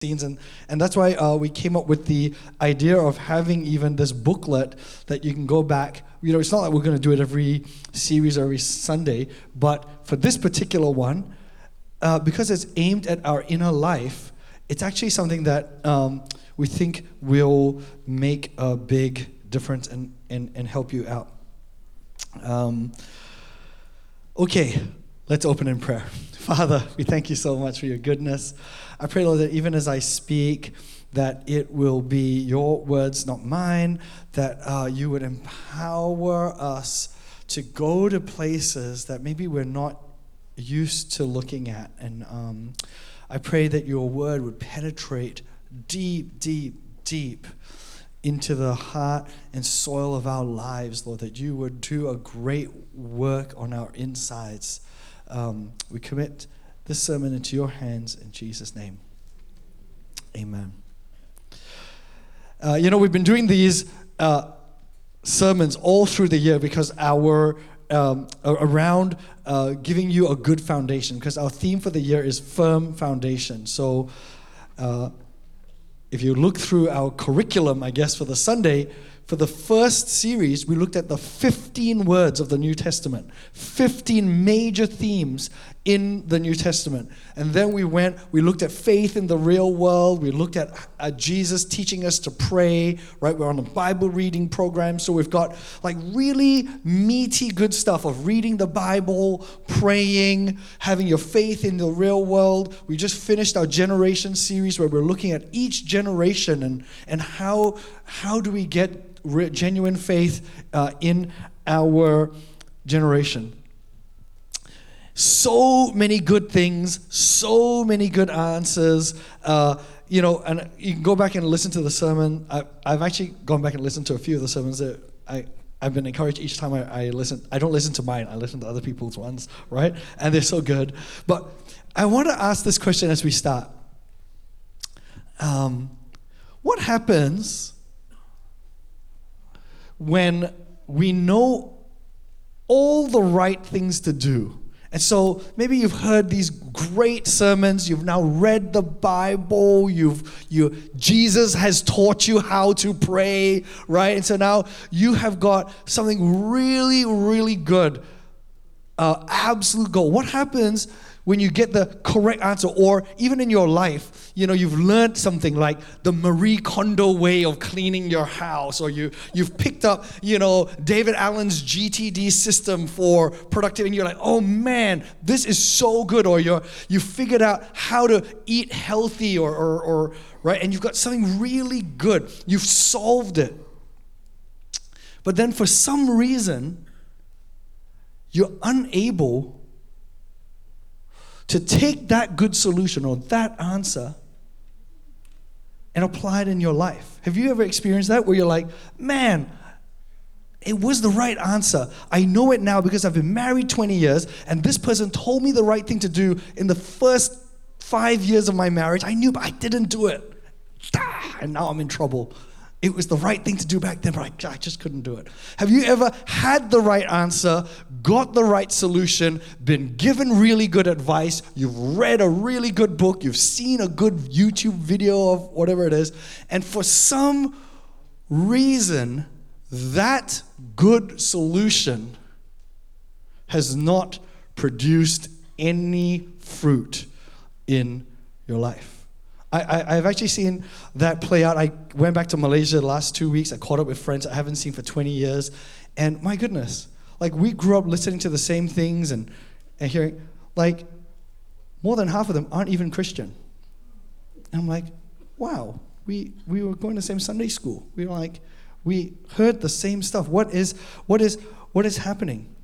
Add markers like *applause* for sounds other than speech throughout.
scenes and, and that's why uh, we came up with the idea of having even this booklet that you can go back. You know it's not like we're going to do it every series or every sunday but for this particular one uh, because it's aimed at our inner life it's actually something that um, we think will make a big difference and, and, and help you out. Um, okay let's open in prayer father we thank you so much for your goodness I pray, Lord, that even as I speak, that it will be your words, not mine, that uh, you would empower us to go to places that maybe we're not used to looking at. And um, I pray that your word would penetrate deep, deep, deep into the heart and soil of our lives, Lord, that you would do a great work on our insides. Um, we commit this sermon into your hands in Jesus' name. Amen. Uh, you know, we've been doing these uh, sermons all through the year because our um, around uh, giving you a good foundation because our theme for the year is firm foundation. So, uh, if you look through our curriculum, I guess for the Sunday, for the first series, we looked at the 15 words of the New Testament, 15 major themes in the New Testament. And then we went, we looked at faith in the real world. We looked at, Jesus teaching us to pray, right? We're on a Bible reading program. So we've got like really meaty good stuff of reading the Bible, praying, having your faith in the real world. We just finished our generation series where we're looking at each generation and, and how, how do we get re- genuine faith uh, in our generation. So many good things, so many good answers. Uh, you know, and you can go back and listen to the sermon. I, have actually gone back and listened to a few of the sermons that I, I've been encouraged each time I, I, listen. I don't listen to mine, I listen to other people's ones, right? And they're so good. But I want to ask this question as we start. Um, what happens when we know all the right things to do. And so maybe you've heard these great sermons, you've now read the Bible, you've you Jesus has taught you how to pray, right? And so now you have got something really really good. Uh, absolute goal. What happens when you get the correct answer, or even in your life, you know, you've learned something like the Marie Kondo way of cleaning your house, or you, you've picked up, you know, David Allen's GTD system for productivity, and you're like, oh man, this is so good, or you're, you figured out how to eat healthy, or, or, or right, and you've got something really good. You've solved it. But then for some reason, you're unable to take that good solution or that answer and apply it in your life. Have you ever experienced that where you're like, man, it was the right answer. I know it now because I've been married 20 years and this person told me the right thing to do in the first five years of my marriage. I knew, but I didn't do it. Ah, and now I'm in trouble. It was the right thing to do back then, but I, just couldn't do it. Have you ever had the right answer, got the right solution, been given really good advice, you've read a really good book, you've seen a good YouTube video of whatever it is, and for some reason, that good solution has not produced any fruit in your life? I, have actually seen that play out. I went back to Malaysia the last two weeks. I caught up with friends I haven't seen for 20 years. And my goodness, like we grew up listening to the same things and, and hearing, like, more than half of them aren't even Christian. And I'm like, wow, we, we were going to the same Sunday school. We were like, we heard the same stuff. What is, what is, what is happening?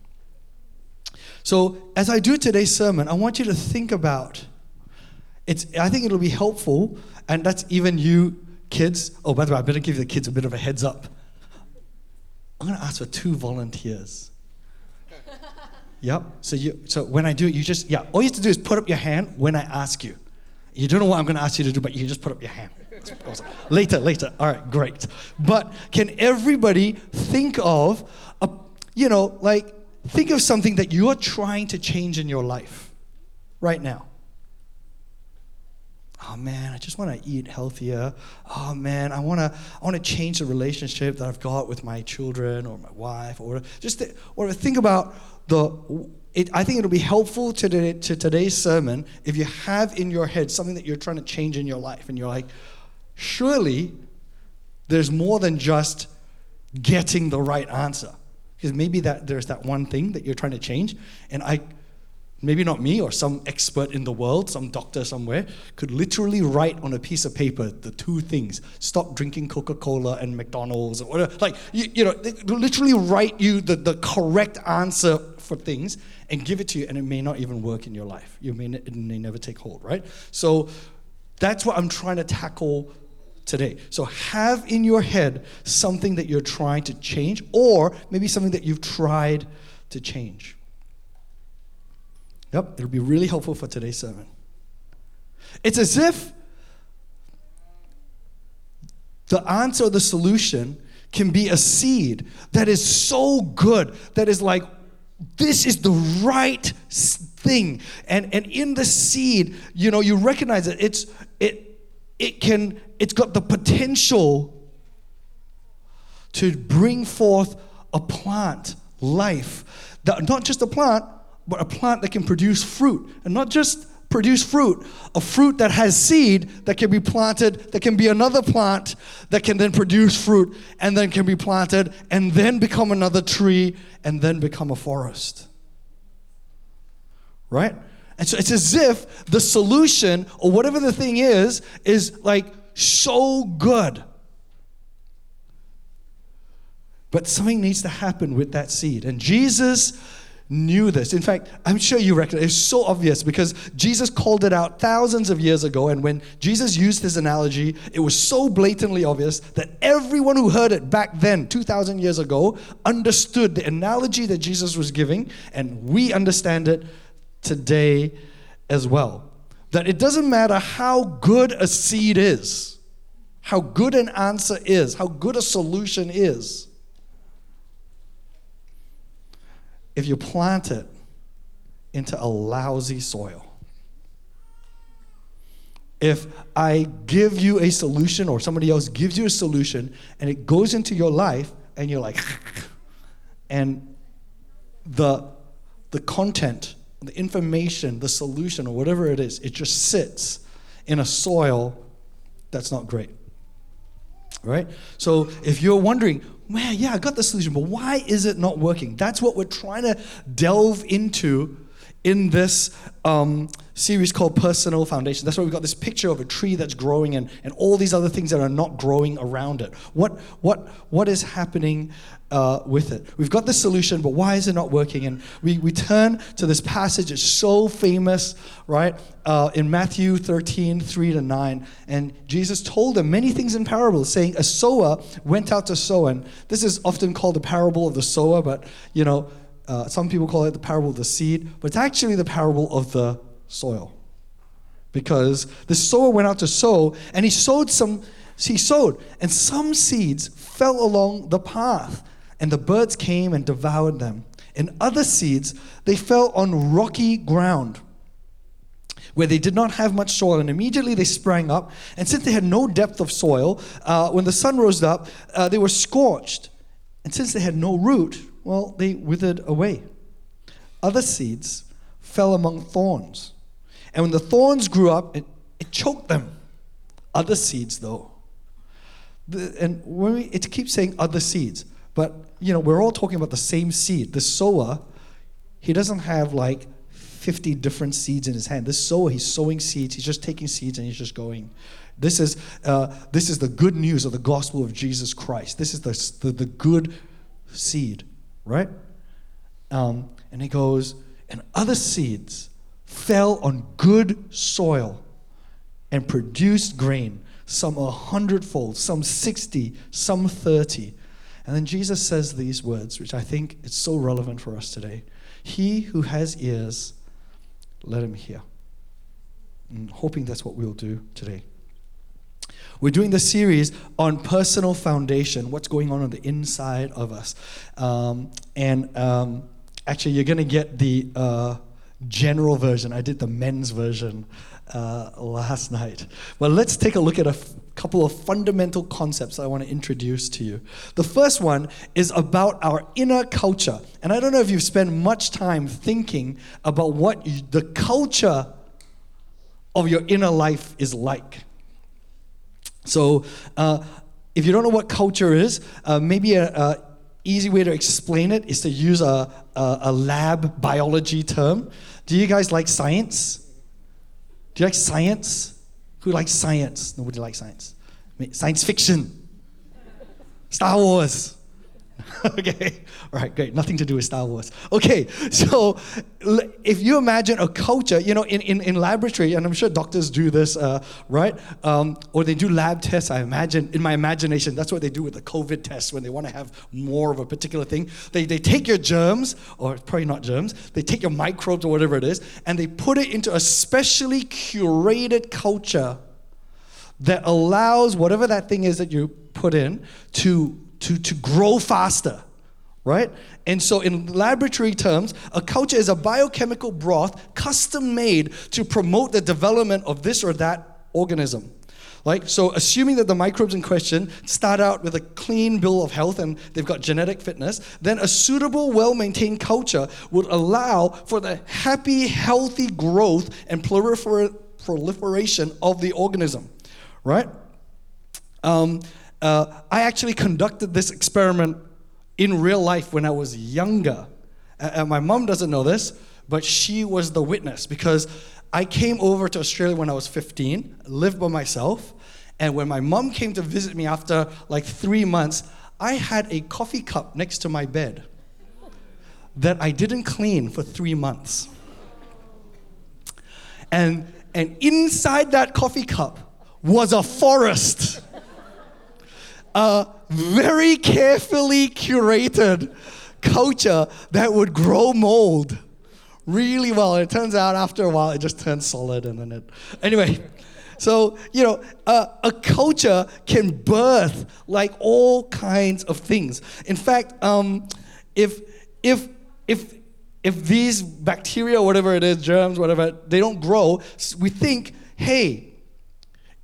So, as I do today's sermon, I want you to think about it's, I think it'll be helpful, and that's even you kids. Oh, by the way, I better give the kids a bit of a heads up. I'm going to ask for two volunteers. yep. So you, so when I do it, you just yeah. All you have to do is put up your hand when I ask you. You don't know what I'm going to ask you to do, but you just put up your hand. Awesome. later, later. All right, great. But can everybody think of a, you know, like think of something that you're trying to change in your life right now? Oh man, I just want to eat healthier. Oh man, I want to I want to change the relationship that I've got with my children or my wife or whatever. Just th- or think about the. It, I think it'll be helpful to, the, to today's sermon if you have in your head something that you're trying to change in your life, and you're like, surely there's more than just getting the right answer, because maybe that there's that one thing that you're trying to change, and I maybe not me or some expert in the world, some doctor somewhere, could literally write on a piece of paper the two things stop drinking Coca Cola and McDonald's or whatever. Like, you, you know, literally write you the, the correct answer for things and give it to you, and it may not even work in your life. You may, it may never take hold, right? So that's what I'm trying to tackle today. So have in your head something that you're trying to change, or maybe something that you've tried to change. Yep, it'll be really helpful for today's sermon. It's as if the answer, the solution, can be a seed that is so good, that is like, this is the right thing. And, and in the seed, you know, you recognize it. It's, it, it can, it's got the potential to bring forth a plant, life. That, not just a plant, but a plant that can produce fruit. And not just produce fruit, a fruit that has seed that can be planted, that can be another plant that can then produce fruit and then can be planted and then become another tree and then become a forest. Right? And so it's as if the solution or whatever the thing is, is like so good. But something needs to happen with that seed. And Jesus knew this. In fact, I'm sure you recognize it's so obvious because Jesus called it out thousands of years ago. And when Jesus used this analogy, it was so blatantly obvious that everyone who heard it back then, 2,000 years ago, understood the analogy that Jesus was giving. And we understand it today as well. That it doesn't matter how good a seed is, how good an answer is, how good a solution is if you plant it into a lousy soil. If I give you a solution or somebody else gives you a solution and it goes into your life and you're like, *laughs* and the, the content, the information, the solution, or whatever it is, it just sits in a soil that's not great. Right? So if you're wondering, man, yeah, I got the solution, but why is it not working? That's what we're trying to delve into in this um, series called Personal Foundation. That's why we've got this picture of a tree that's growing and, and all these other things that are not growing around it. What, what, what is happening uh, with it? We've got the solution, but why is it not working? And we, we turn to this passage, it's so famous, right? Uh, in Matthew 13, 3 to 9. And Jesus told them many things in parables, saying, A sower went out to sow. And this is often called the parable of the sower, but, you know, uh, some people call it the parable of the seed, but it's actually the parable of the soil. Because the sower went out to sow, and he sowed some, he sowed, and some seeds fell along the path, and the birds came and devoured them. And other seeds, they fell on rocky ground where they did not have much soil, and immediately they sprang up. And since they had no depth of soil, uh, when the sun rose up, uh, they were scorched. And since they had no root, well, they withered away. Other seeds fell among thorns. And when the thorns grew up, it, it choked them. Other seeds, though. The, and when we, it keeps saying other seeds, but you know, we're all talking about the same seed. The sower, he doesn't have like 50 different seeds in his hand. This sower, he's sowing seeds, he's just taking seeds and he's just going. This is, uh, this is the good news of the gospel of Jesus Christ. This is the, the, the good seed right? Um, and he goes, and other seeds fell on good soil and produced grain, some a hundredfold, some 60, some 30. And then Jesus says these words, which I think is so relevant for us today. He who has ears, let him hear. And hoping that's what we'll do today. We're doing the series on personal foundation, what's going on on the inside of us. Um, and um, actually, you're going to get the uh, general version. I did the men's version uh, last night. Well, let's take a look at a f- couple of fundamental concepts I want to introduce to you. The first one is about our inner culture. And I don't know if you've spent much time thinking about what you, the culture of your inner life is like. So, uh, if you don't know what culture is, uh, maybe a, a, easy way to explain it is to use a, a, a lab biology term. Do you guys like science? Do you like science? Who likes science? Nobody likes science. Science fiction. Star Wars. *laughs* okay, all right, great. Nothing to do with Star Wars. Okay, *laughs* so if you imagine a culture, you know, in, in, in laboratory, and I'm sure doctors do this, uh, right? Um, or they do lab tests, I imagine, in my imagination, that's what they do with the COVID test when they want to have more of a particular thing. They, they take your germs, or probably not germs, they take your microbes or whatever it is, and they put it into a specially curated culture that allows whatever that thing is that you put in to to, to grow faster, right? And so, in laboratory terms, a culture is a biochemical broth custom made to promote the development of this or that organism. Like, so assuming that the microbes in question start out with a clean bill of health and they've got genetic fitness, then a suitable, well maintained culture would allow for the happy, healthy growth and prolifer- proliferation of the organism, right? Um, uh, I actually conducted this experiment in real life when I was younger. And my mom doesn't know this, but she was the witness because I came over to Australia when I was 15, lived by myself, and when my mom came to visit me after like three months, I had a coffee cup next to my bed that I didn't clean for three months. And, and inside that coffee cup was a forest a *laughs* uh, very carefully curated culture that would grow mold really well. And it turns out after a while it just turns solid and then it. Anyway, so, you know, uh, a culture can birth like all kinds of things. In fact, um, if, if, if, if these bacteria, whatever it is, germs, whatever, they don't grow, we think, hey,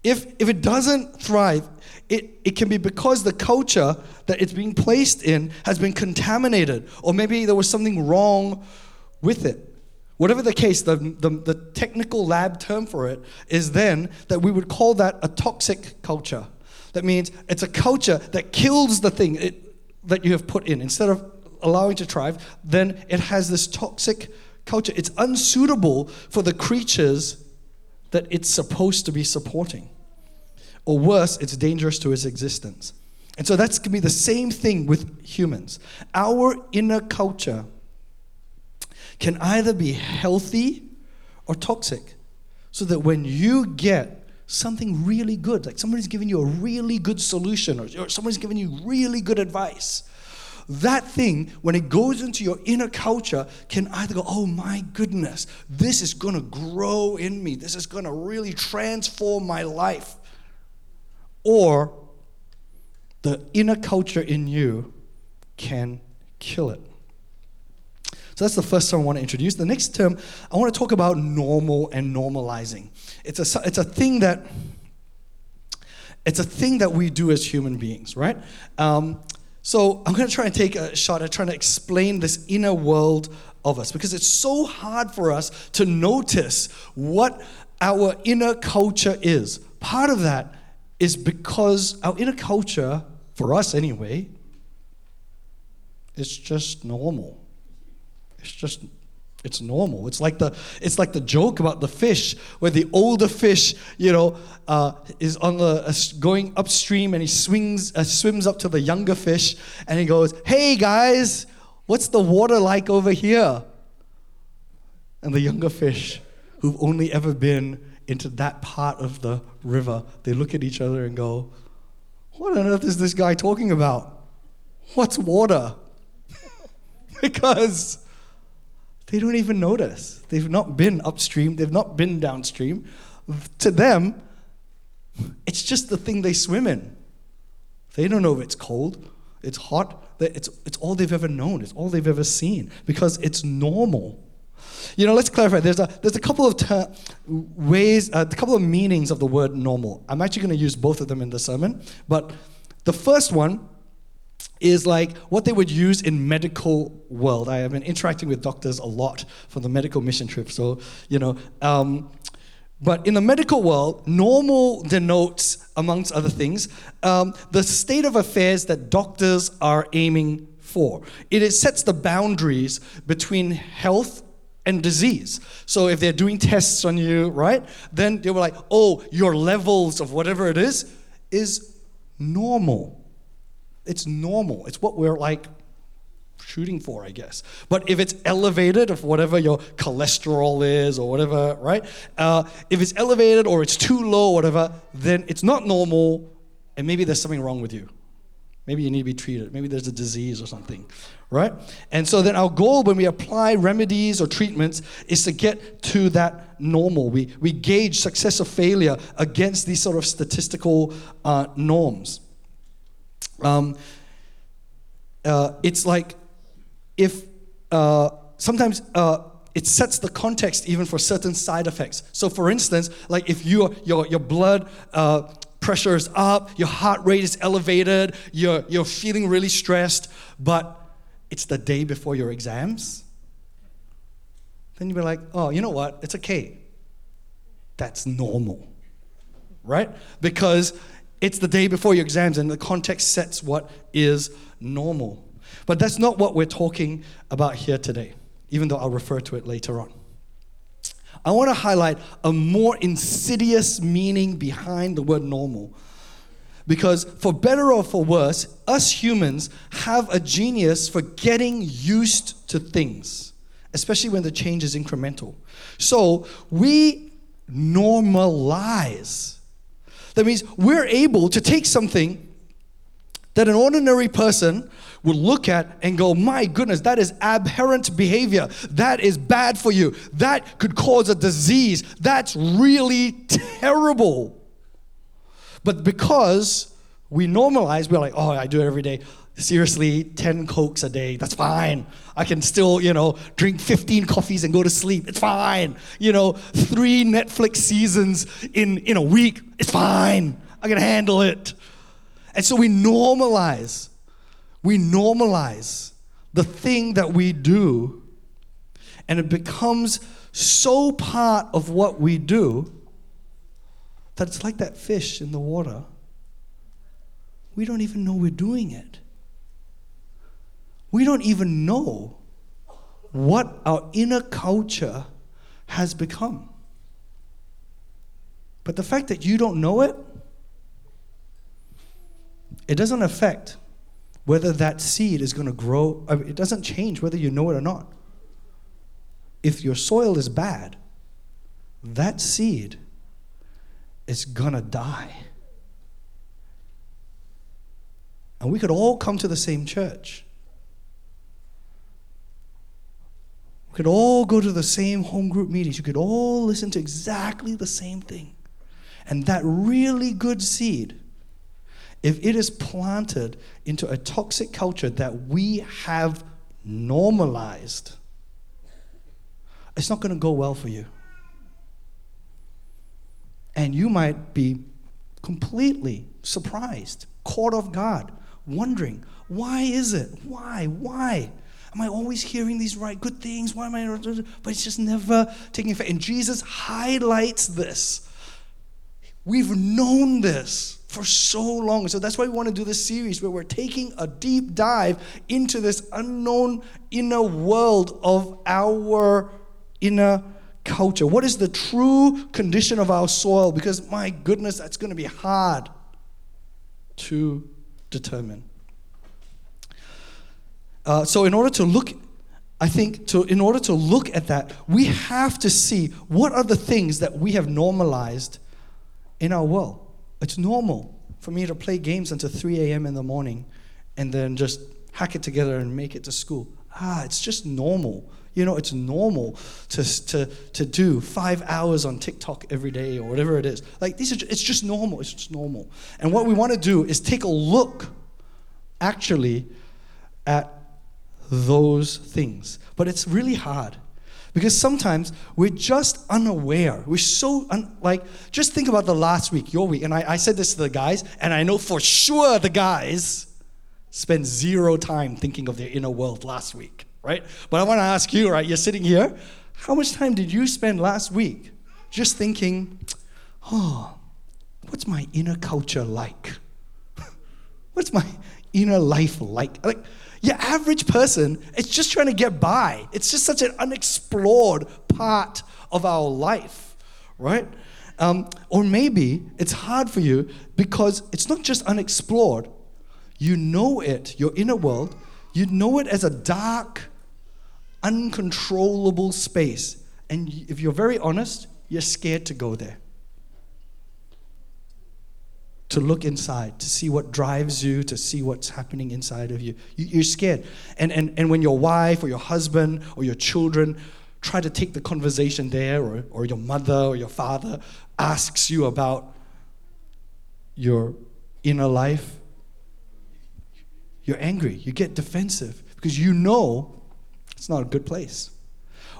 if, if it doesn't thrive, it, it can be because the culture that it's being placed in has been contaminated, or maybe there was something wrong with it. Whatever the case, the, the, the technical lab term for it is then that we would call that a toxic culture. That means it's a culture that kills the thing it, that you have put in. Instead of allowing to thrive, then it has this toxic culture. It's unsuitable for the creatures that it's supposed to be supporting. Or worse, it's dangerous to its existence. And so that's going to be the same thing with humans. Our inner culture can either be healthy or toxic. So that when you get something really good, like somebody's giving you a really good solution or, somebody's giving you really good advice, that thing, when it goes into your inner culture, can either go, oh my goodness, this is going to grow in me. This is going to really transform my life. Or the inner culture in you can kill it. So that's the first term I want to introduce. The next term, I want to talk about normal and normalizing. It's a, it's a thing that it's a thing that we do as human beings, right? Um, so I'm going to try and take a shot at trying to explain this inner world of us because it's so hard for us to notice what our inner culture is. Part of that is because our inner culture, for us anyway, it's just normal. It's just it's normal. It's like the it's like the joke about the fish, where the older fish, you know, uh, is on the uh, going upstream and he swings uh, swims up to the younger fish and he goes, "Hey guys, what's the water like over here?" And the younger fish, who've only ever been into that part of the river, they look at each other and go, What on earth is this guy talking about? What's water? *laughs* because they don't even notice. They've not been upstream, they've not been downstream. To them, it's just the thing they swim in. They don't know if it's cold, it's hot, it's, it's all they've ever known, it's all they've ever seen because it's normal. You know, let's clarify. There's a there's a couple of ter- ways, uh, a couple of meanings of the word normal. I'm actually going to use both of them in the sermon, but the first one is like what they would use in medical world. I have been interacting with doctors a lot for the medical mission trip, so you know. Um, but in the medical world, normal denotes, amongst other things, um, the state of affairs that doctors are aiming for. It sets the boundaries between health and disease. So if they're doing tests on you, right, then they were like, oh, your levels of whatever it is is normal. It's normal. It's what we're like shooting for, I guess. But if it's elevated, of whatever your cholesterol is or whatever, right? Uh, if it's elevated or it's too low, whatever, then it's not normal, and maybe there's something wrong with you. Maybe you need to be treated. Maybe there's a disease or something, right? And so then our goal when we apply remedies or treatments is to get to that normal. We, we gauge success or failure against these sort of statistical uh, norms. Um, uh, it's like if uh, sometimes uh, it sets the context even for certain side effects. So, for instance, like if you, your, your blood uh, pressure is up, your heart rate is elevated, you're, you're feeling really stressed, but it's the day before your exams, then you'll be like, oh, you know what? It's okay. That's normal, right? Because it's the day before your exams, and the context sets what is normal. But that's not what we're talking about here today, even though I'll refer to it later on. I want to highlight a more insidious meaning behind the word normal. Because, for better or for worse, us humans have a genius for getting used to things, especially when the change is incremental. So, we normalize. That means we're able to take something that an ordinary person would look at and go, My goodness, that is aberrant behavior. That is bad for you. That could cause a disease. That's really terrible. But because we normalize, we're like, Oh, I do it every day. Seriously, 10 Cokes a day, that's fine. I can still, you know, drink 15 coffees and go to sleep. It's fine. You know, three Netflix seasons in, in a week, it's fine. I can handle it. And so we normalize we normalize the thing that we do, and it becomes so part of what we do that it's like that fish in the water. We don't even know we're doing it. We don't even know what our inner culture has become. But the fact that you don't know it, it doesn't affect whether that seed is going to grow. Mean, it doesn't change whether you know it or not. If your soil is bad, that seed is going to die. And we could all come to the same church. We could all go to the same home group meetings. You could all listen to exactly the same thing. And that really good seed if it is planted into a toxic culture that we have normalized, it's not going to go well for you. And you might be completely surprised, caught off guard, wondering, why is it? Why? Why? Am I always hearing these right good things? Why am I? But it's just never taking effect. And Jesus highlights this. We've known this for so long. So that's why we want to do this series where we're taking a deep dive into this unknown inner world of our inner culture. What is the true condition of our soil? Because my goodness, that's going to be hard to determine. Uh, so, in order to look, I think, to, in order to look at that, we have to see what are the things that we have normalized in our world. It's normal for me to play games until 3 a.m. in the morning and then just hack it together and make it to school. Ah, it's just normal. You know, it's normal to, to, to do five hours on TikTok every day or whatever it is. Like, these are, it's just normal. It's just normal. And what we want to do is take a look, actually, at those things. But it's really hard Because sometimes we're just unaware. We're so, un, like, just think about the last week, your week. And I, I said this to the guys, and I know for sure the guys spent zero time thinking of their inner world last week, right? But I want to ask you, right? You're sitting here. How much time did you spend last week just thinking, oh, what's my inner culture like? *laughs* what's my inner life like? Like, your average person is just trying to get by. It's just such an unexplored part of our life, right? Um, or maybe it's hard for you because it's not just unexplored. You know it, your inner world, you know it as a dark, uncontrollable space. And if you're very honest, you're scared to go there to look inside, to see what drives you, to see what's happening inside of you. you are scared. And, and, and when your wife or your husband or your children try to take the conversation there, or, or your mother or your father asks you about your inner life, you're angry. You get defensive because you know it's not a good place.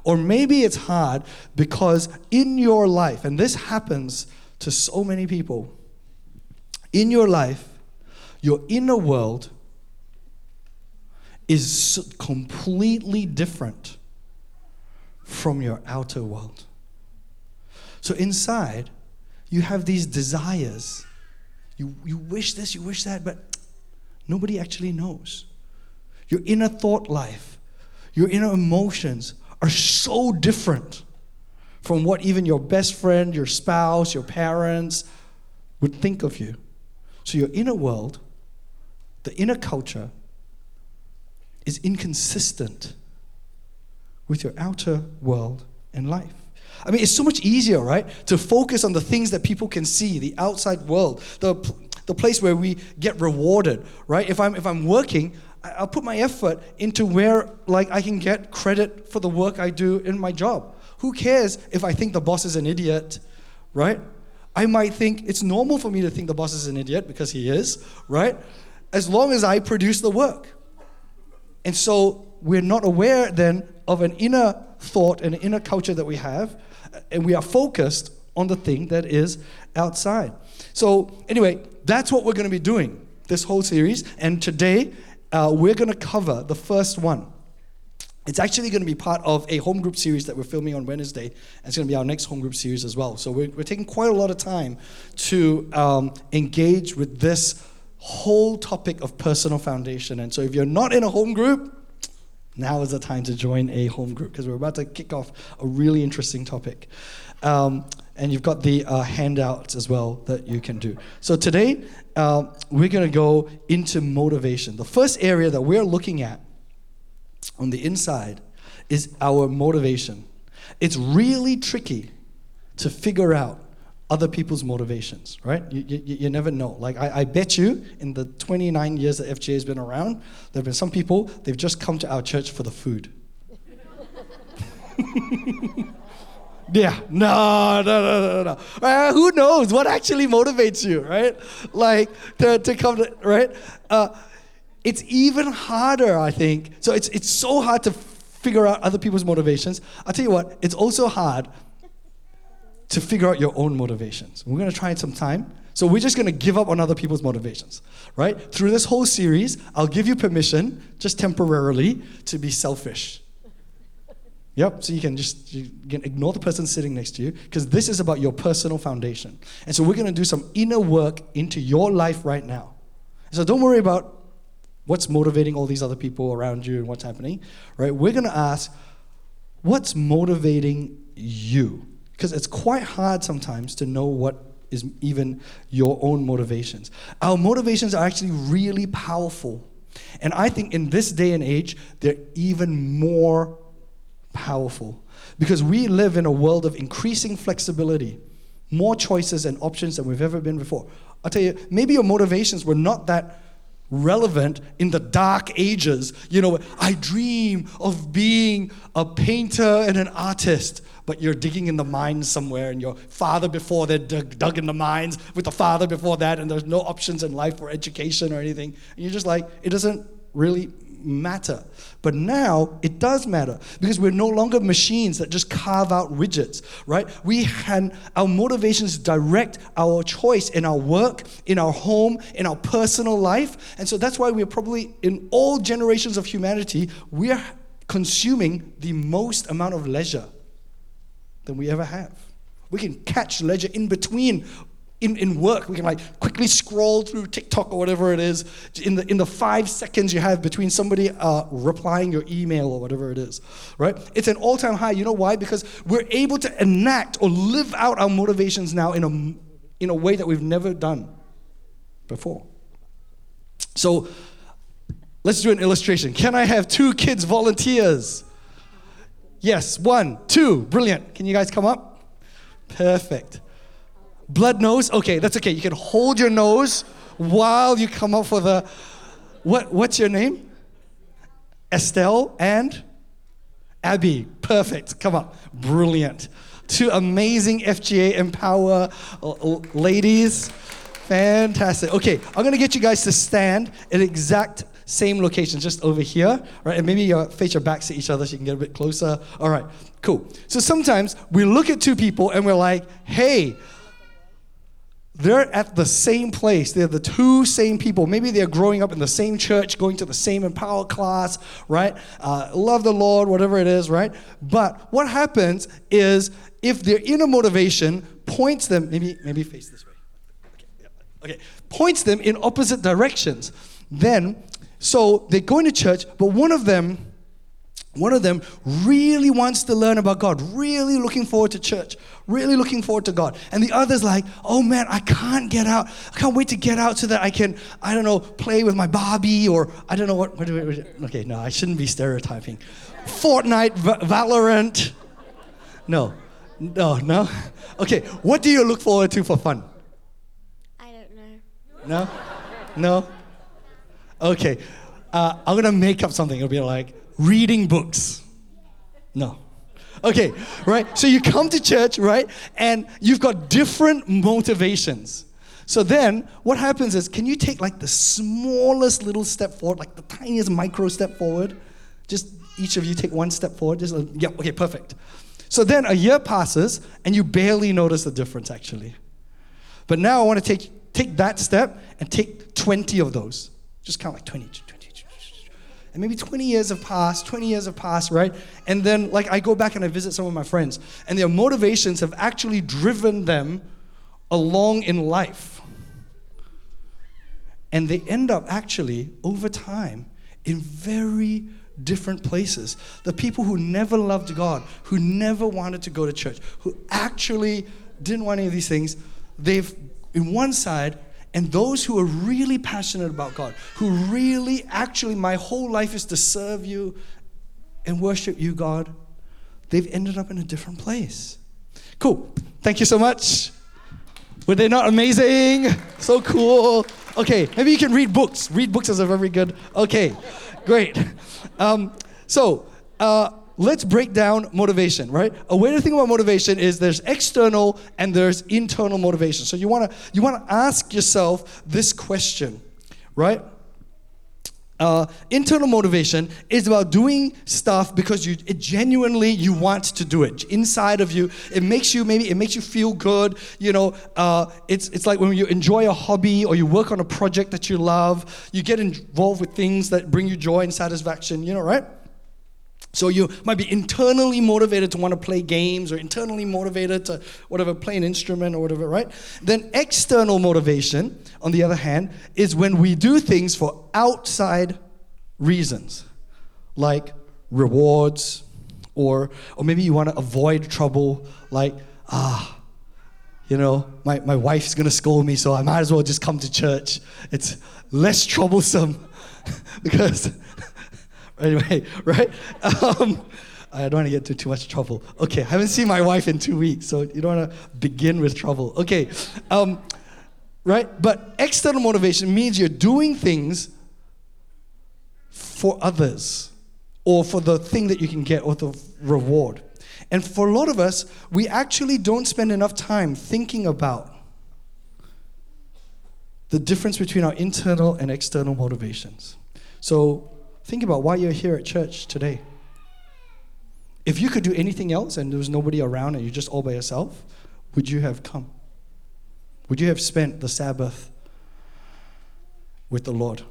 Or maybe it's hard because in your life, and this happens to so many people, in your life, your inner world is completely different from your outer world. So inside, you have these desires. You, you wish this, you wish that, but nobody actually knows. Your inner thought life, your inner emotions are so different from what even your best friend, your spouse, your parents would think of you. So your inner world, the inner culture, is inconsistent with your outer world and life. I mean, it's so much easier, right, to focus on the things that people can see, the outside world, the, the place where we get rewarded, right? If I'm, if I'm working, I'll put my effort into where, like, I can get credit for the work I do in my job. Who cares if I think the boss is an idiot, right? I might think it's normal for me to think the boss is an idiot because he is, right? As long as I produce the work. And so we're not aware then of an inner thought and inner culture that we have, and we are focused on the thing that is outside. So, anyway, that's what we're going to be doing this whole series. And today, uh, we're going to cover the first one. It's actually going to be part of a home group series that we're filming on Wednesday. And it's going to be our next home group series as well. So we're, we're taking quite a lot of time to um, engage with this whole topic of personal foundation. And so if you're not in a home group, now is the time to join a home group because we're about to kick off a really interesting topic. Um, and you've got the uh, handouts as well that you can do. So today, uh, we're going to go into motivation. The first area that we're looking at on the inside is our motivation. It's really tricky to figure out other people's motivations, right? You, you, you never know. Like, I, I, bet you in the 29 years that FGA has been around, there have been some people, they've just come to our church for the food. *laughs* yeah, no, no, no, no, no. Uh, who knows what actually motivates you, right? Like, to, to come to, right? Uh, it's even harder, I think. So it's, it's so hard to figure out other people's motivations. I'll tell you what, it's also hard to figure out your own motivations. We're to try it some time. So we're just to give up on other people's motivations, right? Through this whole series, I'll give you permission, just temporarily, to be selfish. Yep, so you can just you can ignore the person sitting next to you because this is about your personal foundation. And so we're to do some inner work into your life right now. So don't worry about what's motivating all these other people around you and what's happening, right? We're going to ask, what's motivating you? Because it's quite hard sometimes to know what is even your own motivations. Our motivations are actually really powerful. And I think in this day and age, they're even more powerful because we live in a world of increasing flexibility, more choices and options than we've ever been before. I'll tell you, maybe your motivations were not that relevant in the dark ages. You know, I dream of being a painter and an artist, but you're digging in the mines somewhere, and your father before that dug, dug in the mines with the father before that, and there's no options in life for education or anything. And you're just like, it doesn't really matter. But now it does matter because we're no longer machines that just carve out widgets, right? We can, our motivations direct our choice in our work, in our home, in our personal life. And so that's why we're probably, in all generations of humanity, we're consuming the most amount of leisure than we ever have. We can catch leisure in between in, in work, we can like quickly scroll through TikTok or whatever it is in the, in the five seconds you have between somebody uh, replying your email or whatever it is, right? It's an all time high. You know why? Because we're able to enact or live out our motivations now in a, in a way that we've never done before. So let's do an illustration. Can I have two kids volunteers? Yes, one, two, brilliant. Can you guys come up? Perfect. Blood nose? Okay, that's okay. You can hold your nose while you come up for the. What, what's your name? Estelle and Abby. Perfect. Come on. Brilliant. Two amazing FGA Empower ladies. Fantastic. Okay, I'm gonna get you guys to stand at exact same location, just over here, right? And maybe you face your backs to each other so you can get a bit closer. All right, cool. So sometimes we look at two people and we're like, hey, they're at the same place. They're the two same people. Maybe they're growing up in the same church, going to the same empower class, right? Uh, love the Lord, whatever it is, right? But what happens is if their inner motivation points them, maybe maybe face this way. Okay, yeah, okay. points them in opposite directions. Then, so they're going to church, but one of them one of them really wants to learn about God, really looking forward to church, really looking forward to God. And the other's like, oh man, I can't get out. I can't wait to get out so that I can, I don't know, play with my Barbie or I don't know what. what, what, what okay, no, I shouldn't be stereotyping. Fortnite, v- Valorant. No, no, no. Okay, what do you look forward to for fun? I don't know. No? No? Okay, uh, I'm gonna make up something. It'll be like, reading books. No. Okay, right? So you come to church, right? And you've got different motivations. So then what happens is, can you take like the smallest little step forward, like the tiniest micro step forward? Just each of you take one step forward. Just, like, yeah, okay, perfect. So then a year passes and you barely notice the difference actually. But now I want to take, take that step and take 20 of those. Just count like 20, and maybe 20 years have passed, 20 years have passed, right? And then, like, I go back and I visit some of my friends, and their motivations have actually driven them along in life. And they end up actually, over time, in very different places. The people who never loved God, who never wanted to go to church, who actually didn't want any of these things, they've, in one side, and those who are really passionate about God, who really actually, my whole life is to serve you and worship you, God, they've ended up in a different place. Cool. Thank you so much. Were they not amazing? *laughs* So cool. Okay, maybe you can read books. Read books is a very good. Okay, great. Um, so, uh, let's break down motivation, right? A way to think about motivation is there's external and there's internal motivation. So you want to you want to ask yourself this question, right? Uh, internal motivation is about doing stuff because you genuinely you want to do it inside of you it makes you maybe it makes you feel good you know uh, it's it's like when you enjoy a hobby or you work on a project that you love you get involved with things that bring you joy and satisfaction you know right so you might be internally motivated to want to play games or internally motivated to whatever, play an instrument or whatever, right? Then external motivation, on the other hand, is when we do things for outside reasons, like rewards, or or maybe you want to avoid trouble, like, ah, you know, my, my wife's gonna scold me, so I might as well just come to church. It's less troublesome *laughs* because Anyway, *laughs* right? Um, I don't want to get into too much trouble. Okay, I haven't seen my wife in two weeks, so you don't want to begin with trouble. Okay, um, right? But external motivation means you're doing things for others or for the thing that you can get or the reward. And for a lot of us, we actually don't spend enough time thinking about the difference between our internal and external motivations. So Think about why you're here at church today. If you could do anything else and there was nobody around and you're just all by yourself, would you have come? Would you have spent the Sabbath with the Lord?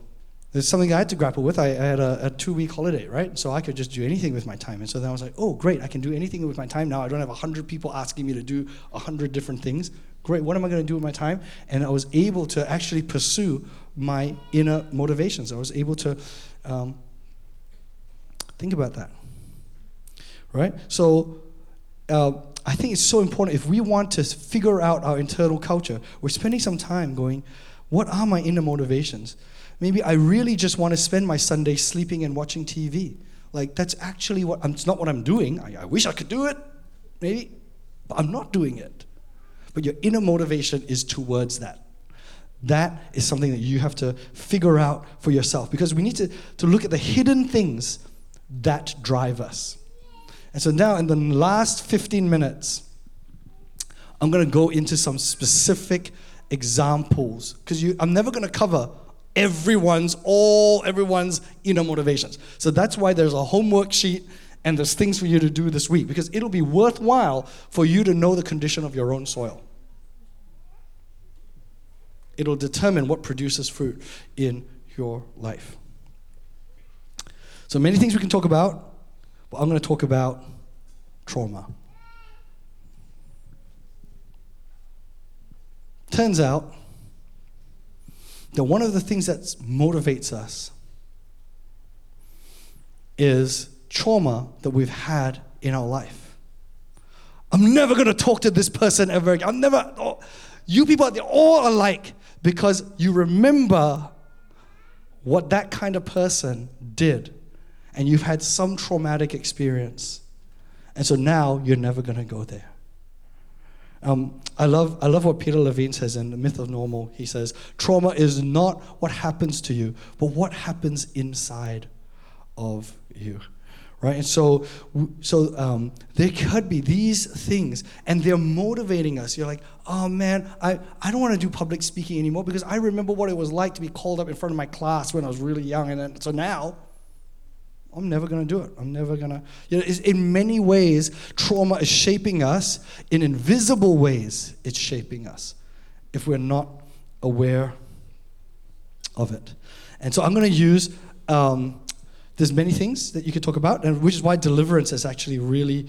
There's something I had to grapple with. I, I had a, a two week holiday, right? So I could just do anything with my time. And so then I was like, oh, great, I can do anything with my time now. I don't have 100 people asking me to do 100 different things. Great, what am I going to do with my time? And I was able to actually pursue my inner motivations. I was able to um, think about that, right? So uh, I think it's so important if we want to figure out our internal culture, we're spending some time going, what are my inner motivations? Maybe I really just want to spend my Sunday sleeping and watching TV. Like, that's actually what, I'm, it's not what I'm doing. I, I wish I could do it, maybe, but I'm not doing it. But your inner motivation is towards that. That is something that you have to figure out for yourself because we need to, to look at the hidden things that drive us. And so now, in the last 15 minutes, I'm going to go into some specific examples because I'm never going to cover everyone's all everyone's inner motivations. So that's why there's a homework sheet and there's things for you to do this week because it'll be worthwhile for you to know the condition of your own soil. It'll determine what produces fruit in your life. So many things we can talk about, but I'm going to talk about trauma. Turns out that one of the things that motivates us is trauma that we've had in our life. I'm never going to talk to this person ever again. I'm never, oh, you people, they're all alike because you remember what that kind of person did and you've had some traumatic experience. And so now you're never going to go there. Um, I, love, I love what Peter Levine says in The Myth of Normal. He says, Trauma is not what happens to you, but what happens inside of you right and so so um, there could be these things and they're motivating us you're like oh man i, I don't want to do public speaking anymore because i remember what it was like to be called up in front of my class when i was really young and then, so now i'm never going to do it i'm never going to you know in many ways trauma is shaping us in invisible ways it's shaping us if we're not aware of it and so i'm going to use um, there's many things that you could talk about, and which is why deliverance is actually really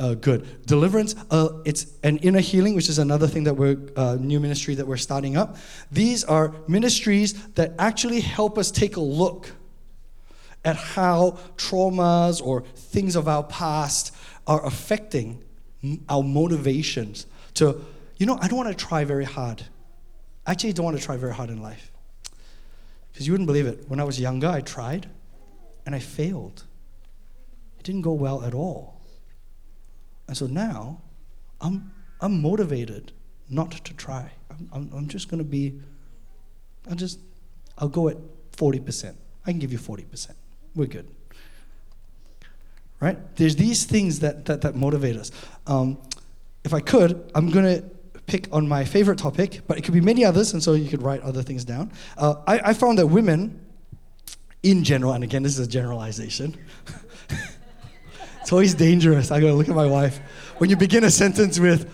uh, good. Deliverance, uh, it's an inner healing, which is another thing that we're uh, new ministry that we're starting up. These are ministries that actually help us take a look at how traumas or things of our past are affecting our motivations to, you know, I don't want to try very hard. I actually don't want to try very hard in life. Because you wouldn't believe it. When I was younger, I tried and I failed. It didn't go well at all. And so now I'm, I'm motivated not to try. I'm, I'm, I'm just going to be, I'll just, I'll go at 40%. I can give you 40%. We're good. Right? There's these things that, that, that motivate us. Um, if I could, I'm going to pick on my favorite topic, but it could be many others, and so you could write other things down. Uh, I, I found that women in general, and again, this is a generalization. *laughs* it's always dangerous. I gotta look at my wife. When you begin a sentence with,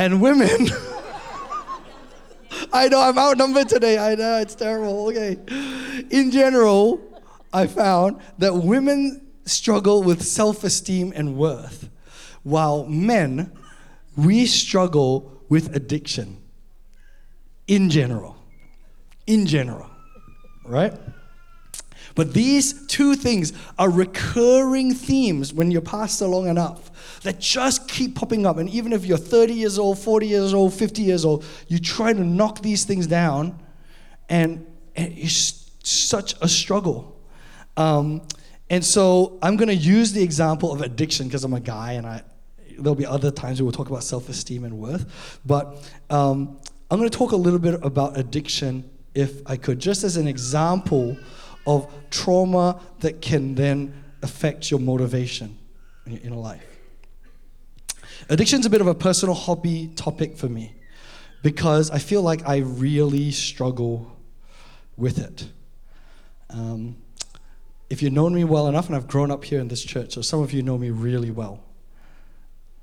and women. *laughs* I know I'm outnumbered today. I know it's terrible. Okay. In general, I found that women struggle with self esteem and worth, while men, we struggle with addiction. In general. In general right? But these two things are recurring themes when you're pastor long enough that just keep popping up. And even if you're 30 years old, 40 years old, 50 years old, you try to knock these things down, and, it's such a struggle. Um, and so I'm going to use the example of addiction because I'm a guy, and I, there'll be other times we will talk about self esteem and worth. But um, I'm going to talk a little bit about addiction if I could, just as an example of trauma that can then affect your motivation in your inner life. Addiction's a bit of a personal hobby topic for me because I feel like I really struggle with it. Um, if you've known me well enough, and I've grown up here in this church, so some of you know me really well,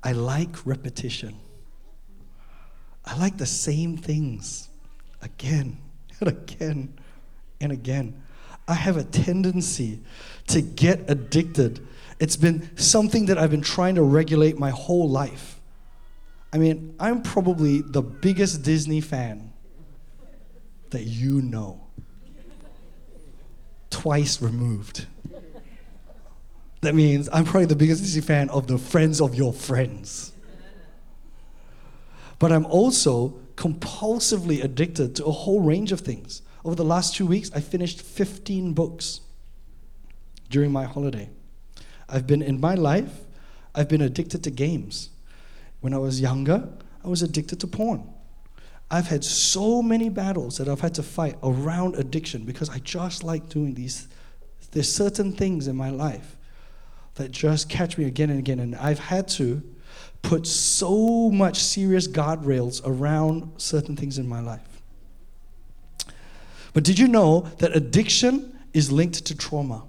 I like repetition. I like the same things again *laughs* and again and again. I have a tendency to get addicted. It's been something that I've been trying to regulate my whole life. I mean, I'm probably the biggest Disney fan that you know, twice removed. That means I'm probably the biggest Disney fan of the friends of your friends. But I'm also compulsively addicted to a whole range of things. Over the last two weeks, I finished 15 books during my holiday. I've been in my life, I've been addicted to games. When I was younger, I was addicted to porn. I've had so many battles that I've had to fight around addiction because I just like doing these. There's certain things in my life that just catch me again and again, and I've had to put so much serious guardrails around certain things in my life. But did you know that addiction is linked to trauma?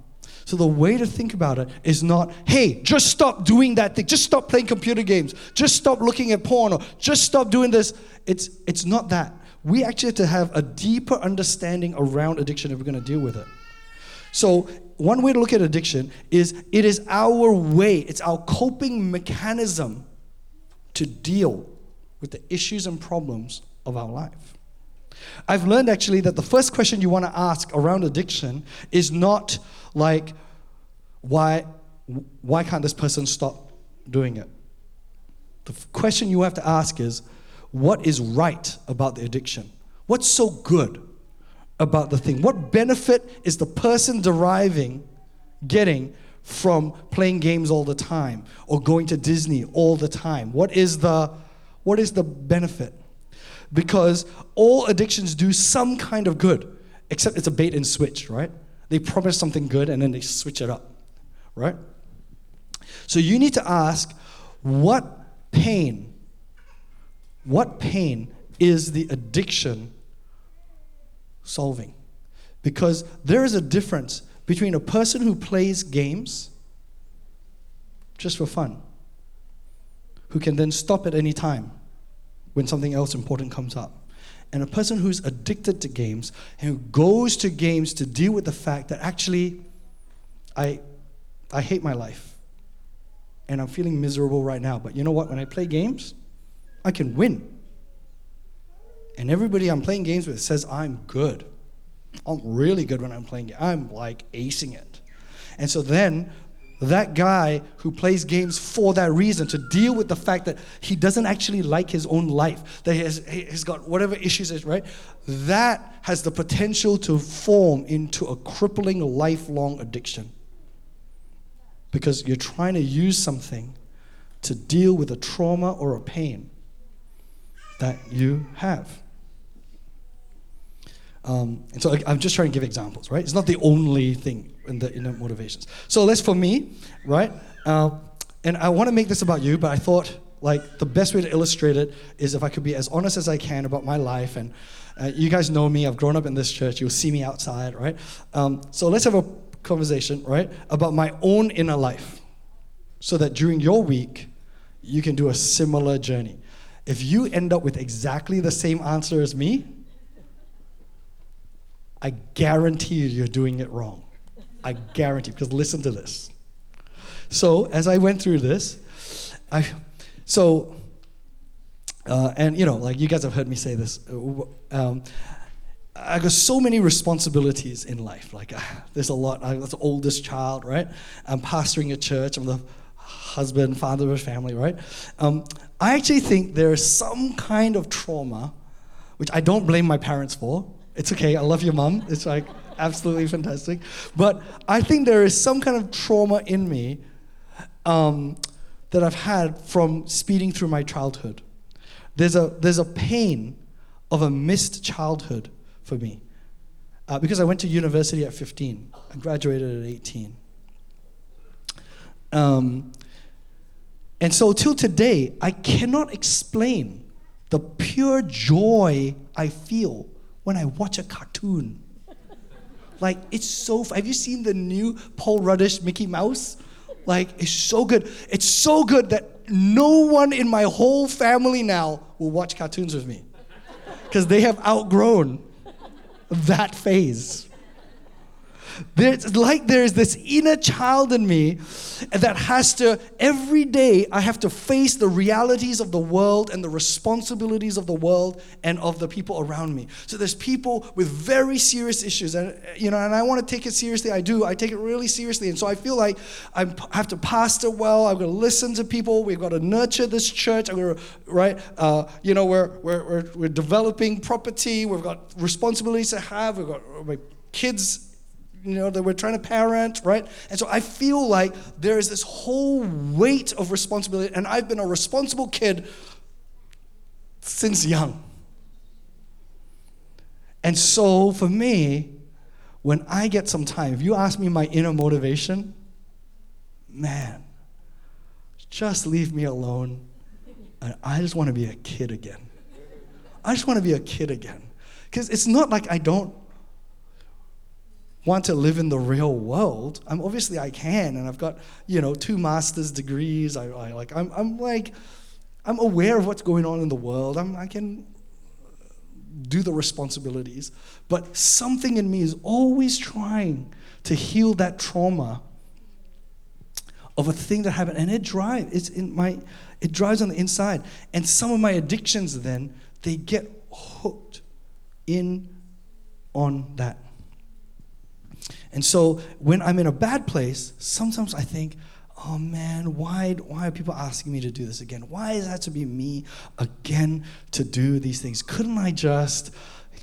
So the way to think about it is not, hey, just stop doing that thing. Just stop playing computer games. Just stop looking at porn or just stop doing this. It's it's not that. We actually have to have a deeper understanding around addiction if we're going to deal with it. So one way to look at addiction is it is our way, it's our coping mechanism to deal with the issues and problems of our life. I've learned actually that the first question you want to ask around addiction is not like, why, why can't this person stop doing it? The question you have to ask is, what is right about the addiction? What's so good about the thing? What benefit is the person deriving, getting from playing games all the time or going to Disney all the time? What is the, what is the benefit? Because all addictions do some kind of good, except it's a bait and switch, right? They promise something good and then they switch it up, right? So you need to ask what pain, what pain is the addiction solving? Because there is a difference between a person who plays games just for fun, who can then stop at any time when something else important comes up, and a person who's addicted to games and who goes to games to deal with the fact that actually I, I hate my life and I'm feeling miserable right now. But you know what? When I play games, I can win. And everybody I'm playing games with says I'm good. I'm really good when I'm playing. I'm like acing it. And so then that guy who plays games for that reason to deal with the fact that he doesn't actually like his own life, that he has, he's got whatever issues is, right? That has the potential to form into a crippling lifelong addiction. Because you're trying to use something to deal with a trauma or a pain that you have. Um, and so I'm just trying to give examples, right? It's not the only thing in the, in the motivations. So that's for me, right? Uh, and I want to make this about you, but I thought like the best way to illustrate it is if I could be as honest as I can about my life. And uh, you guys know me, I've grown up in this church, you'll see me outside, right? Um, so let's have a conversation, right, about my own inner life so that during your week, you can do a similar journey. If you end up with exactly the same answer as me, I guarantee you you're doing it wrong. I guarantee, because listen to this. So, as I went through this, I, so, uh, and you know, like you guys have heard me say this, uh, um, I got so many responsibilities in life. Like, uh, there's a lot. I'm the oldest child, right? I'm pastoring a church. I'm the husband, father of a family, right? Um, I actually think there's some kind of trauma, which I don't blame my parents for. It's okay. I love your mom. It's like absolutely fantastic. But I think there is some kind of trauma in me um, that I've had from speeding through my childhood. There's a, there's a pain of a missed childhood for me. Uh, because I went to university at 15, I graduated at 18. Um, and so, till today, I cannot explain the pure joy I feel when I watch a cartoon Like, it's so. Have you seen the new Paul Rudish Mickey Mouse? Like, it's so good. It's so good that no one in my whole family now will watch cartoons with me because they have outgrown that phase. There's like there's this inner child in me that has to, every day, I have to face the realities of the world and the responsibilities of the world and of the people around me. So there's people with very serious issues, and you know, and I want to take it seriously. I do. I take it really seriously, and so I feel like I'm, I have to pastor well. I've got to listen to people. We've got to nurture this church. Going to, right? Uh, you know, we're, we're, we're, we're developing property. We've got responsibilities to have. We've got my kids you know, that we're trying to parent, right? And so I feel like there is this whole weight of responsibility, and I've been a responsible kid since young. And so for me, when I get some time, if you ask me my inner motivation, man, just leave me alone. And I just want to be a kid again. I just want to be a kid again. Because it's not like I don't want to live in the real world, I'm obviously I can, and I've got you know two master's degrees. I, I like I'm, I'm like I'm aware of what's going on in the world. I'm, I can do the responsibilities, but something in me is always trying to heal that trauma of a thing that happened, and it drives. It's in my it drives on the inside, and some of my addictions then they get hooked in on that. And so when I'm in a bad place, sometimes I think, oh man, why, why are people asking me to do this again? Why is that to be me again to do these things? Couldn't I just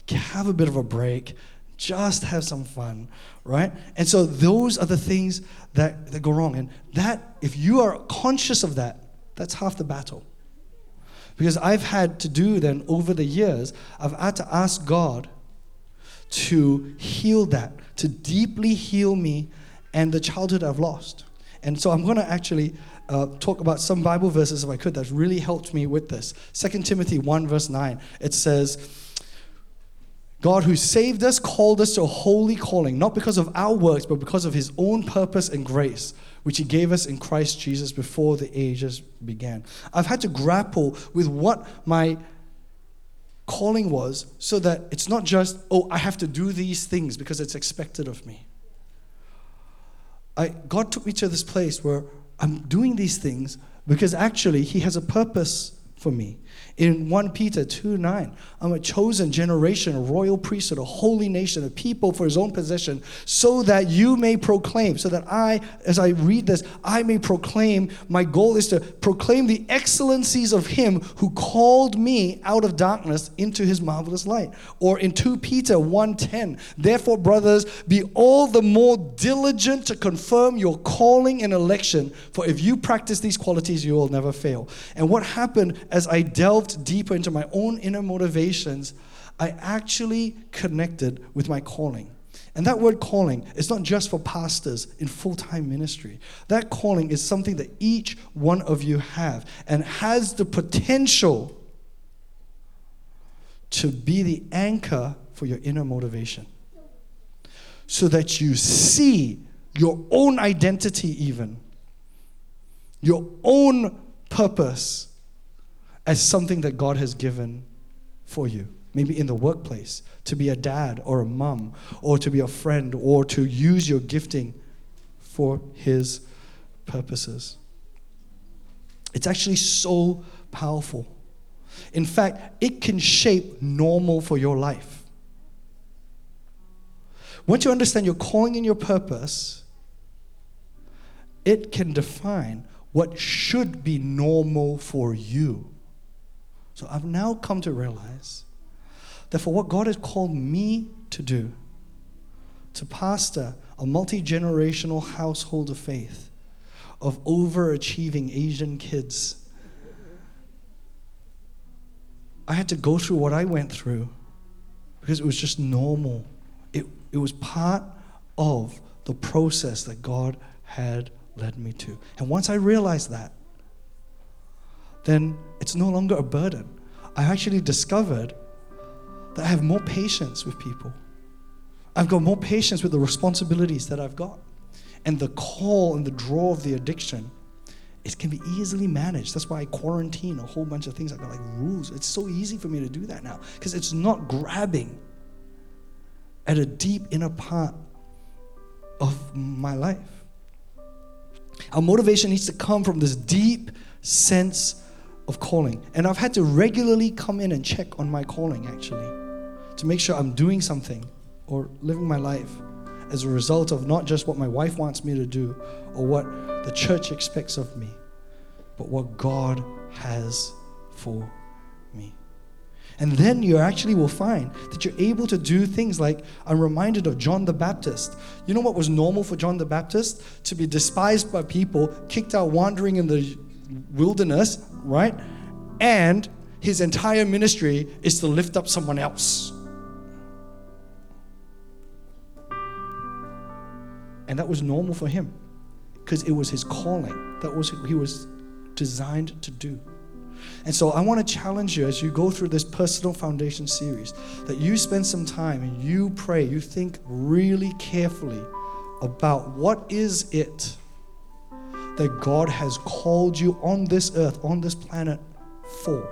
have a bit of a break? Just have some fun, right? And so those are the things that, that go wrong. And that, if you are conscious of that, that's half the battle. Because I've had to do then over the years, I've had to ask God to heal that to deeply heal me and the childhood I've lost. And so I'm going to actually uh, talk about some Bible verses, if I could, that's really helped me with this. 2 Timothy 1, verse 9, it says, God who saved us called us to a holy calling, not because of our works, but because of his own purpose and grace, which he gave us in Christ Jesus before the ages began. I've had to grapple with what my calling was so that it's not just, oh, I have to do these things because it's expected of me. I, God took me to this place where I'm doing these things because actually He has a purpose for me in 1 Peter 2 9. I'm a chosen generation, a royal priesthood, a holy nation, a people for his own possession, so that you may proclaim, so that I, as I read this, I may proclaim. My goal is to proclaim the excellencies of him who called me out of darkness into his marvelous light. Or in 2 Peter 1:10, therefore, brothers, be all the more diligent to confirm your calling and election, for if you practice these qualities, you will never fail. And what happened as I delved delved deeper into my own inner motivations, I actually connected with my calling. And that word calling is not just for pastors in full time ministry. That calling is something that each one of you have and has the potential to be the anchor for your inner motivation. So that you see your own identity, even, your own purpose as something that God has given for you. Maybe in the workplace, to be a dad or a mom, or to be a friend, or to use your gifting for His purposes. It's actually so powerful. In fact, it can shape normal for your life. Once you understand your calling and your purpose, it can define what should be normal for you. So I've now come to realize that for what God has called me to do, to pastor a multi generational household of faith, of overachieving Asian kids, I had to go through what I went through because it was just normal. It, it was part of the process that God had led me to. And once I realized that, then it's no longer a burden. I actually discovered that I have more patience with people. I've got more patience with the responsibilities that I've got. And the call and the draw of the addiction, it can be easily managed. That's why I quarantine a whole bunch of things. I've got like rules. It's so easy for me to do that now because it's not grabbing at a deep inner part of my life. Our motivation needs to come from this deep sense of calling. And I've had to regularly come in and check on my calling actually to make sure I'm doing something or living my life as a result of not just what my wife wants me to do or what the church expects of me, but what God has for me. And then you actually will find that you're able to do things like I'm reminded of John the Baptist. You know what was normal for John the Baptist? To be despised by people, kicked out wandering in the wilderness, right? And his entire ministry is to lift up someone else. And that was normal for him because it was his calling. That was he was designed to do. And so I want to challenge you as you go through this personal foundation series that you spend some time and you pray, you think really carefully about what is it that God has called you on this earth, on this planet for.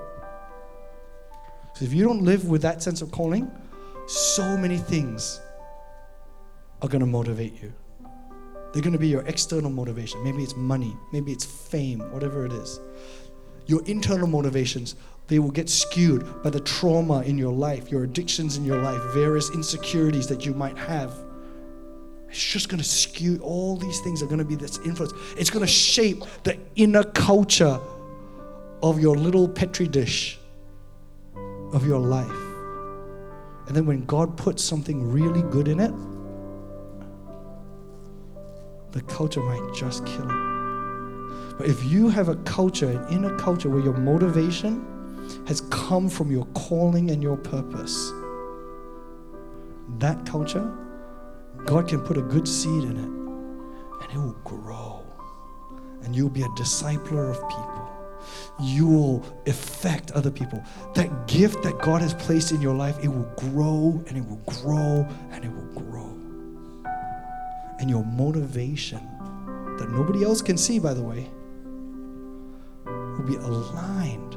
So if you don't live with that sense of calling, so many things are going to motivate you. They're going to be your external motivation. Maybe it's money, maybe it's fame, whatever it is. Your internal motivations, they will get skewed by the trauma in your life, your addictions in your life, various insecurities that you might have. It's just going to skew, all these things are going to be this influence. It's going to shape the inner culture of your little petri dish of your life. And then when God puts something really good in it, the culture might just kill it. But if you have a culture, an inner culture where your motivation has come from your calling and your purpose, that culture, God can put a good seed in it and it will grow. And you'll be a discipler of people. You will affect other people. That gift that God has placed in your life, it will grow and it will grow and it will grow and your motivation that nobody else can see, by the way, will be aligned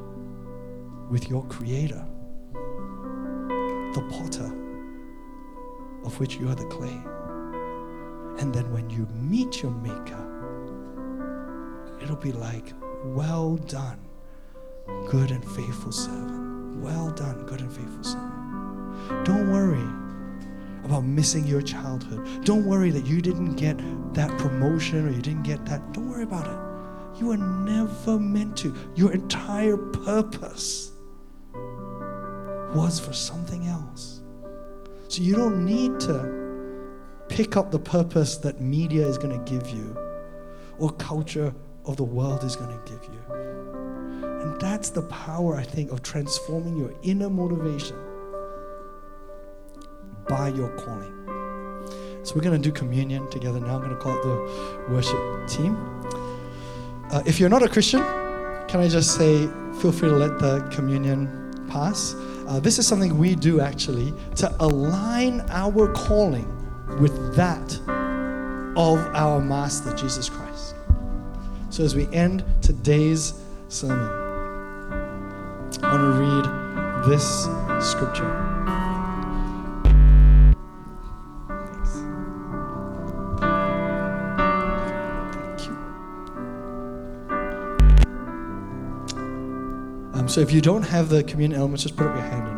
with your Creator, the potter of which you are the clay. And then when you meet your Maker, it'll be like, Well done, good and faithful servant. Well done, good and faithful servant. Don't worry about missing your childhood. Don't worry that you didn't get that promotion or you didn't get that. Don't worry about it. You were never meant to. Your entire purpose was for something else. So you don't need to pick up the purpose that media is going to give you or culture of the world is going to give you. And that's the power, I think, of transforming your inner motivation by your calling. So we're going to do communion together now. I'm going to call it the worship team. Uh, if you're not a Christian, can I just say, feel free to let the communion pass. Uh, this is something we do actually to align our calling with that of our Master, Jesus Christ. So as we end today's sermon, I want to read this scripture. Um, so if you don't have the communion elements, just put up your hand